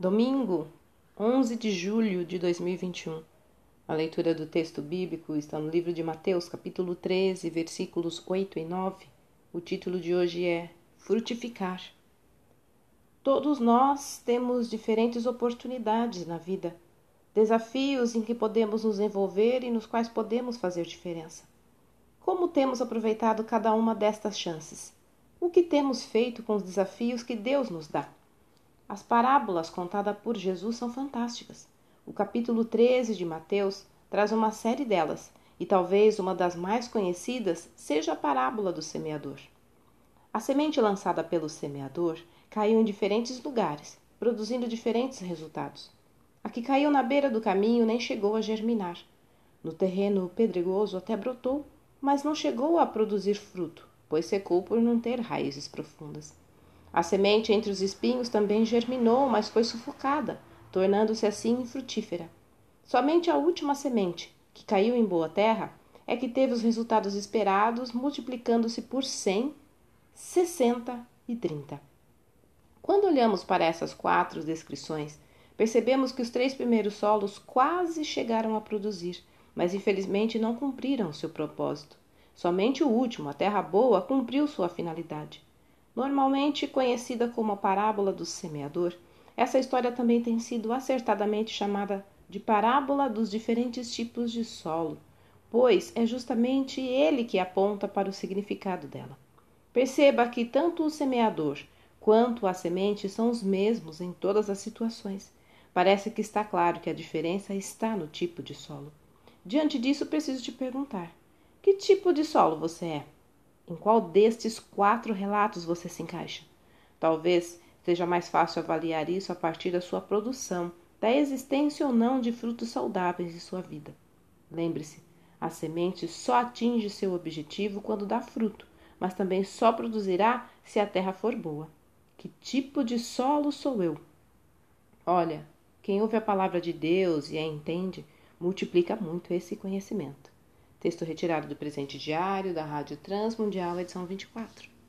Domingo, 11 de julho de 2021. A leitura do texto bíblico está no livro de Mateus, capítulo 13, versículos 8 e 9. O título de hoje é Frutificar. Todos nós temos diferentes oportunidades na vida, desafios em que podemos nos envolver e nos quais podemos fazer diferença. Como temos aproveitado cada uma destas chances? O que temos feito com os desafios que Deus nos dá? As parábolas contadas por Jesus são fantásticas. O capítulo 13 de Mateus traz uma série delas, e talvez uma das mais conhecidas seja a parábola do semeador. A semente lançada pelo semeador caiu em diferentes lugares, produzindo diferentes resultados. A que caiu na beira do caminho nem chegou a germinar. No terreno pedregoso até brotou, mas não chegou a produzir fruto, pois secou por não ter raízes profundas. A semente entre os espinhos também germinou, mas foi sufocada, tornando-se assim infrutífera. Somente a última semente, que caiu em boa terra, é que teve os resultados esperados, multiplicando-se por cem, sessenta e trinta. Quando olhamos para essas quatro descrições, percebemos que os três primeiros solos quase chegaram a produzir, mas infelizmente não cumpriram seu propósito. Somente o último, a terra boa, cumpriu sua finalidade. Normalmente conhecida como a parábola do semeador, essa história também tem sido acertadamente chamada de parábola dos diferentes tipos de solo, pois é justamente ele que aponta para o significado dela. Perceba que tanto o semeador quanto a semente são os mesmos em todas as situações. Parece que está claro que a diferença está no tipo de solo. Diante disso, preciso te perguntar: que tipo de solo você é? Em qual destes quatro relatos você se encaixa? Talvez seja mais fácil avaliar isso a partir da sua produção, da existência ou não de frutos saudáveis em sua vida. Lembre-se, a semente só atinge seu objetivo quando dá fruto, mas também só produzirá se a terra for boa. Que tipo de solo sou eu? Olha, quem ouve a palavra de Deus e a entende, multiplica muito esse conhecimento. Texto retirado do presente diário da Rádio Transmundial, edição 24.